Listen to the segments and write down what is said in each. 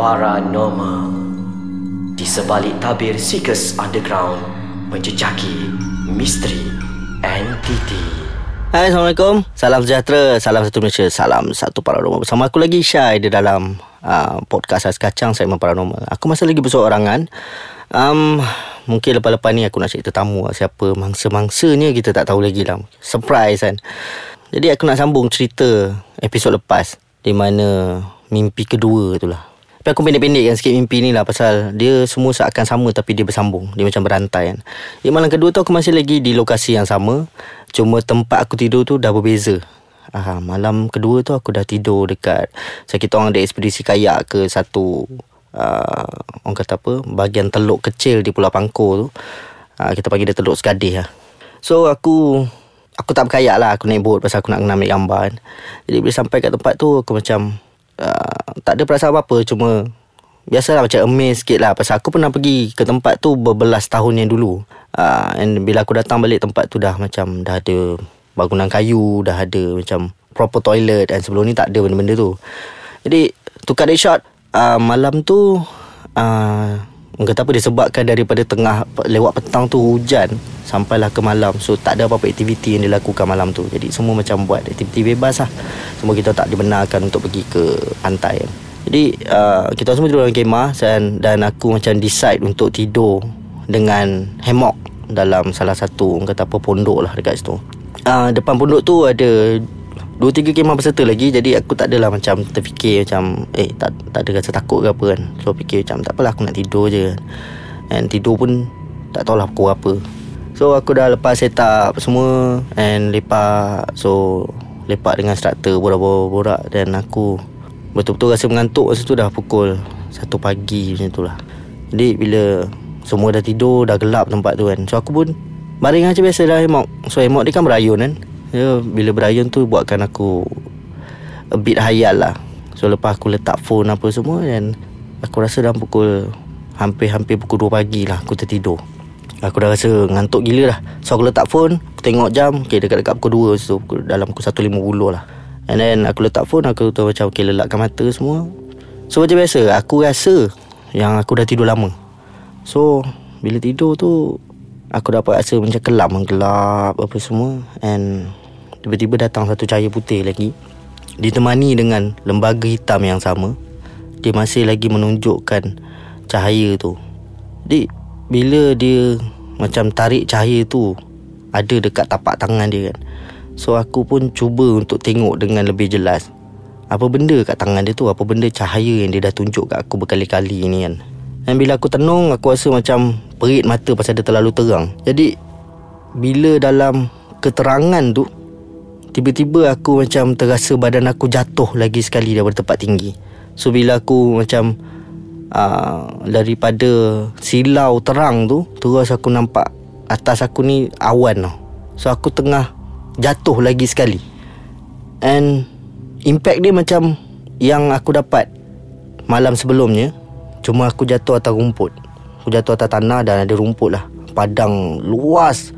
Paranormal. Di sebalik tabir Seekers Underground Menjejaki misteri entiti Hai Assalamualaikum. Salam sejahtera. Salam satu Malaysia. Salam satu paranormal. Bersama aku lagi Syai Di dalam uh, podcast Ais Kacang Segmen paranormal. Aku masih lagi berseorangan um, Mungkin lepas-lepas ni Aku nak cerita tetamu lah. Siapa mangsa-mangsanya Kita tak tahu lagi lah. Surprise kan. Jadi aku nak sambung cerita Episod lepas Di mana Mimpi kedua tu lah tapi aku pendek-pendekkan sikit mimpi ni lah Pasal dia semua seakan sama Tapi dia bersambung. Dia macam berantai kan. Di malam kedua tu aku masih lagi di lokasi yang sama. Cuma tempat aku tidur tu dah berbeza. Ah, Malam kedua tu aku dah tidur dekat Macam kita orang ada ekspedisi kayak ke satu uh, Orang kata apa Bahagian teluk kecil di Pulau Pangkor tu. Uh, Kita panggil dia teluk Sekadih lah. So aku Aku tak berkayak lah. Aku naik boat Pasal aku nak kena ambil gambar kan. Jadi bila sampai kat tempat tu Aku macam uh, Tak ada perasaan apa-apa Cuma Biasalah macam amazed sikit lah. Pasal aku pernah pergi ke tempat tu Berbelas tahun yang dulu. Uh, And bila aku datang balik tempat tu dah macam Dah ada bangunan kayu Dah ada macam proper toilet Dan sebelum ni tak ada benda-benda tu. Jadi to cut it short uh, Malam tu uh, Orang kata apa disebabkan daripada tengah Lewat petang tu hujan Sampailah ke malam. So tak ada apa-apa aktiviti yang dilakukan malam tu. Jadi semua macam buat aktiviti bebas lah. Semua kita tak dibenarkan untuk pergi ke pantai. Jadi uh, kita semua tidur dalam kemah dan, dan aku macam decide untuk tidur Dengan hammock dalam salah satu Orang kata apa pondok lah dekat situ. Uh, Depan pondok tu ada Dua tiga kemah peserta lagi. Jadi aku tak adalah macam terfikir macam Eh tak tak ada rasa takut ke apa kan. So fikir macam tak apalah aku nak tidur je. And tidur pun tak tahulah pukul apa. So aku dah lepas set up semua And lepak. So lepak dengan instructor borak-borak Dan aku betul-betul rasa mengantuk Masa tu dah pukul satu pagi macam tu lah. Jadi bila semua dah tidur Dah gelap tempat tu kan. So aku pun baring macam biasa dah hemok So hemok dia kan berayun kan Ya, bila berayun tu buatkan aku a bit hayal lah. So lepas aku letak phone apa semua dan aku rasa dalam pukul hampir-hampir pukul 2 pagi lah aku tertidur. Aku dah rasa ngantuk gila lah. So aku letak phone, aku tengok jam, okay, dekat-dekat pukul 2 so dalam pukul 1.50 lah. And then aku letak phone, aku tu macam okay, lelakkan mata semua. So macam biasa, aku rasa yang aku dah tidur lama. So bila tidur tu Aku dapat rasa macam kelam Gelap apa semua And Tiba-tiba datang satu cahaya putih lagi. Ditemani dengan lembaga hitam yang sama. Dia masih lagi menunjukkan cahaya tu. Jadi Bila dia macam tarik cahaya tu Ada dekat tapak tangan dia kan. So aku pun cuba untuk tengok dengan lebih jelas. Apa benda kat tangan dia tu? Apa benda cahaya yang dia dah tunjuk kat aku berkali-kali ni kan? Dan bila aku tenung Aku rasa macam perit mata pasal dia terlalu terang. Jadi Bila dalam keterangan tu Tiba-tiba aku macam terasa badan aku jatuh lagi sekali daripada tempat tinggi. So bila aku macam uh, Daripada silau terang tu Terus aku nampak atas aku ni awan tau. So aku tengah jatuh lagi sekali. And impact dia macam yang aku dapat malam sebelumnya Cuma aku jatuh atas rumput. Aku jatuh atas tanah dan ada rumput lah. Padang luas.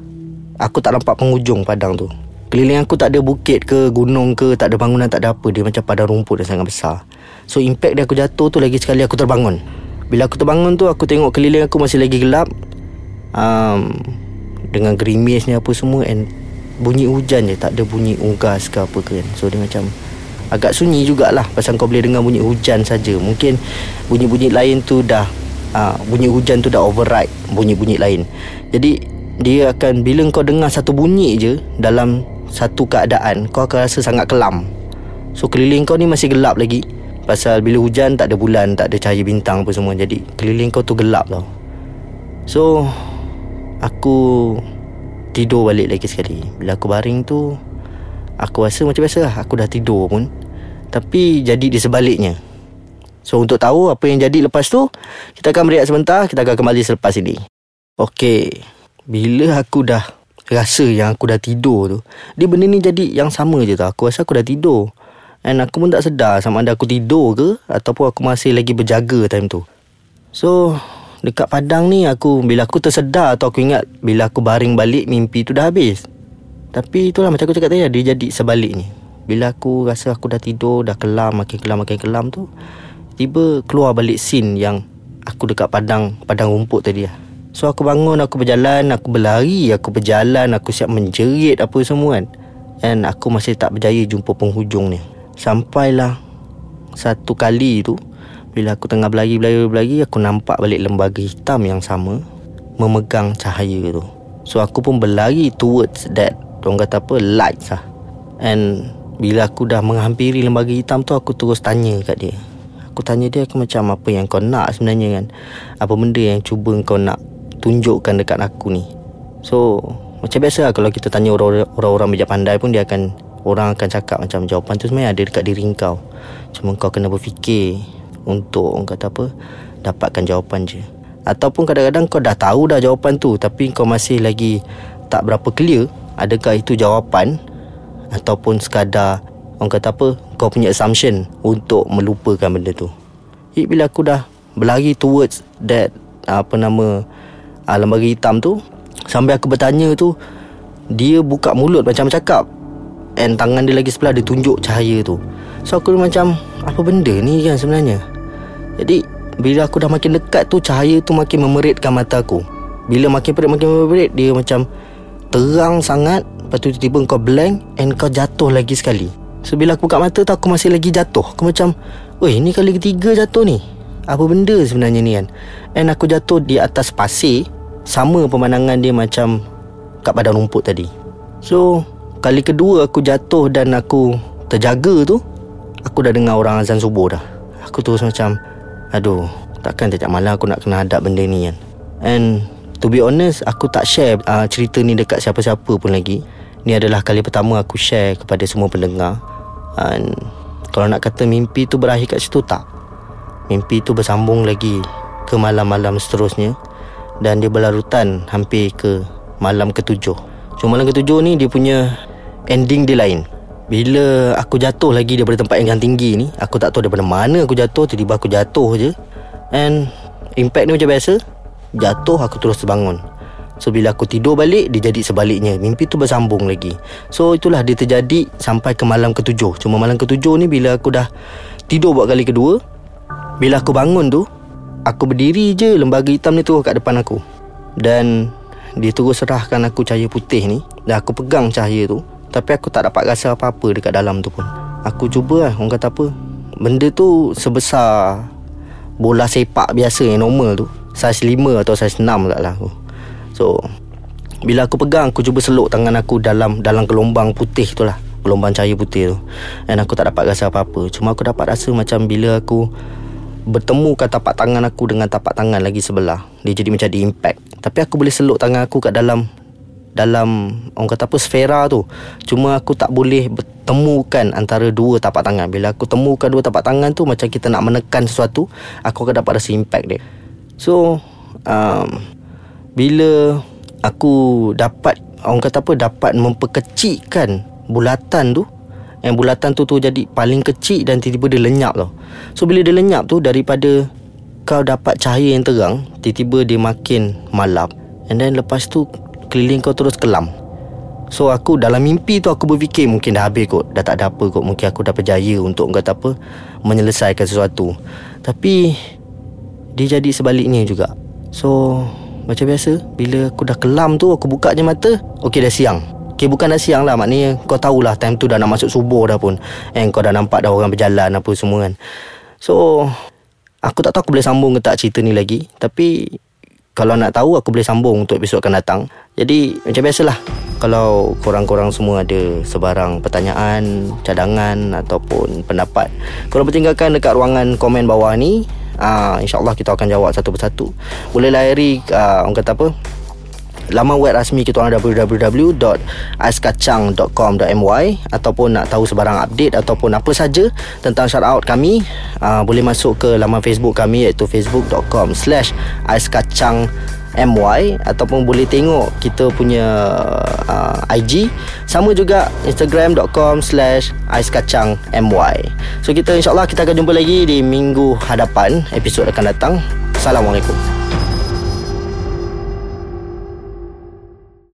Aku tak nampak penghujung padang tu Keliling aku tak ada bukit ke gunung ke Tak ada bangunan tak ada apa. Dia macam padang rumput yang sangat besar. So impact dia aku jatuh tu lagi sekali aku terbangun. Bila aku terbangun tu aku tengok keliling aku masih lagi gelap. Um, Dengan gerimisnya apa semua And bunyi hujan je. Tak ada bunyi unggas ke apa ke. So dia macam Agak sunyi jugalah Pasal kau boleh dengar bunyi hujan saja. Mungkin bunyi-bunyi lain tu dah uh, Bunyi hujan tu dah override Bunyi-bunyi lain. Jadi Dia akan Bila kau dengar satu bunyi je Dalam satu keadaan kau akan rasa sangat kelam. So keliling kau ni masih gelap lagi. Pasal bila hujan tak ada bulan tak ada cahaya bintang apa semua. Jadi keliling kau tu gelap tau. So aku tidur balik lagi sekali. Bila aku baring tu aku rasa macam biasa lah aku dah tidur pun. Tapi jadi di sebaliknya. So untuk tahu apa yang jadi lepas tu Kita akan berehat sebentar Kita akan kembali selepas ini. Okey Bila aku dah rasa yang aku dah tidur tu. Dia benda ni jadi yang sama je tau. Aku rasa aku dah tidur. And aku pun tak sedar sama ada aku tidur ke Ataupun aku masih lagi berjaga time tu. So Dekat padang ni aku Bila aku tersedar atau aku ingat Bila aku baring balik mimpi tu dah habis. Tapi itulah macam aku cakap tadi Dia jadi sebalik ni. Bila aku rasa aku dah tidur Dah kelam makin kelam makin kelam tu Tiba keluar balik scene yang Aku dekat padang Padang rumput tadi lah So aku bangun Aku berjalan Aku berlari Aku berjalan Aku siap menjerit Apa semua kan. And aku masih tak berjaya Jumpa penghujung ni. Sampailah Satu kali tu Bila aku tengah berlari Berlari berlari Aku nampak balik lembaga hitam yang sama Memegang cahaya tu. So aku pun berlari Towards that Orang kata apa Lights lah. And Bila aku dah menghampiri lembaga hitam tu Aku terus tanya kat dia. Aku tanya dia aku macam apa yang kau nak sebenarnya kan? Apa benda yang cuba kau nak tunjukkan dekat aku ni. So macam biasa lah kalau kita tanya orang-orang bijak pandai pun dia akan Orang akan cakap macam jawapan tu sebenarnya ada dekat diri kau. Cuma kau kena berfikir untuk orang kata apa Dapatkan jawapan je. Ataupun kadang-kadang kau dah tahu dah jawapan tu Tapi kau masih lagi tak berapa clear Adakah itu jawapan? Ataupun sekadar Orang kata apa Kau punya assumption Untuk melupakan benda tu. Bila aku dah Berlari towards That Apa nama uh, Lembaga hitam tu Sampai aku bertanya tu Dia buka mulut macam cakap. And tangan dia lagi sebelah Dia tunjuk cahaya tu. So aku macam Apa benda ni kan sebenarnya? Jadi Bila aku dah makin dekat tu Cahaya tu makin memeritkan mata aku. Bila makin perit makin memerit Dia macam Terang sangat. Lepas tu tiba-tiba kau blank And kau jatuh lagi sekali. So bila aku buka mata tu Aku masih lagi jatuh. Aku macam Weh ni kali ketiga jatuh ni Apa benda sebenarnya ni kan? And aku jatuh di atas pasir Sama pemandangan dia macam Kat padang rumput tadi. So Kali kedua aku jatuh Dan aku Terjaga tu Aku dah dengar orang azan subuh dah. Aku terus macam Aduh Takkan tiap malam aku nak kena hadap benda ni kan? And To be honest Aku tak share uh, cerita ni dekat siapa-siapa pun lagi. Ni adalah kali pertama aku share kepada semua pendengar. And kalau nak kata mimpi tu berakhir kat situ tak Mimpi tu bersambung lagi ke malam-malam seterusnya. Dan dia berlarutan hampir ke malam ketujuh. Cuma malam ketujuh ni dia punya ending dia lain. Bila aku jatuh lagi daripada tempat yang tinggi ni Aku tak tahu daripada mana aku jatuh Tiba-tiba aku jatuh je. And impact ni macam biasa Jatuh aku terus terbangun. So bila aku tidur balik Dia jadi sebaliknya. Mimpi tu bersambung lagi. So itulah dia terjadi Sampai ke malam ketujuh. Cuma malam ketujuh ni Bila aku dah Tidur buat kali kedua Bila aku bangun tu Aku berdiri je Lembaga hitam ni terus kat depan aku. Dan Dia terus serahkan aku cahaya putih ni. Dan aku pegang cahaya tu. Tapi aku tak dapat rasa apa-apa Dekat dalam tu pun. Aku cuba lah Orang kata apa Benda tu sebesar Bola sepak biasa yang normal tu. Saiz 5 atau saiz 6 tak lah aku. So Bila aku pegang Aku cuba seluk tangan aku Dalam dalam gelombang putih tu lah. Gelombang cahaya putih tu. Dan aku tak dapat rasa apa-apa. Cuma aku dapat rasa macam Bila aku Bertemukan tapak tangan aku Dengan tapak tangan lagi sebelah. Dia jadi macam di impact. Tapi aku boleh seluk tangan aku kat dalam Dalam Orang kata apa Sfera tu. Cuma aku tak boleh Temukan antara dua tapak tangan. Bila aku temukan dua tapak tangan tu Macam kita nak menekan sesuatu Aku akan dapat rasa impact dia. So um, bila aku dapat orang kata apa dapat memperkecilkan bulatan tu yang bulatan tu tu jadi paling kecil dan tiba-tiba dia lenyap tau. So bila dia lenyap tu daripada kau dapat cahaya yang terang, tiba-tiba dia makin malap. And then lepas tu keliling kau terus kelam. So aku dalam mimpi tu aku berfikir mungkin dah habis kot, dah tak ada apa kot, mungkin aku dah berjaya untuk kata apa menyelesaikan sesuatu. Tapi dia jadi sebaliknya juga. So macam biasa Bila aku dah kelam tu Aku buka je mata Okey dah siang Okay bukan dah siang lah. Maknanya kau tahulah Time tu dah nak masuk subuh dah pun. And kau dah nampak dah orang berjalan Apa semua kan. So Aku tak tahu aku boleh sambung ke tak cerita ni lagi. Tapi Kalau nak tahu Aku boleh sambung untuk episod akan datang. Jadi Macam biasalah. Kalau korang-korang semua ada Sebarang pertanyaan Cadangan Ataupun pendapat Korang bertinggalkan dekat ruangan komen bawah ni. Uh, InsyaAllah kita akan jawab satu persatu. Boleh layari uh, Orang kata apa Laman web rasmi kita orang www.aiskacang.com.my Ataupun nak tahu sebarang update Ataupun apa saja Tentang shout out kami uh, Boleh masuk ke laman Facebook kami Iaitu facebook.com slash MY ataupun boleh tengok kita punya uh, IG sama juga instagram.com slash aiskacang MY. So kita insyaAllah kita akan jumpa lagi di minggu hadapan episod akan datang. Assalamualaikum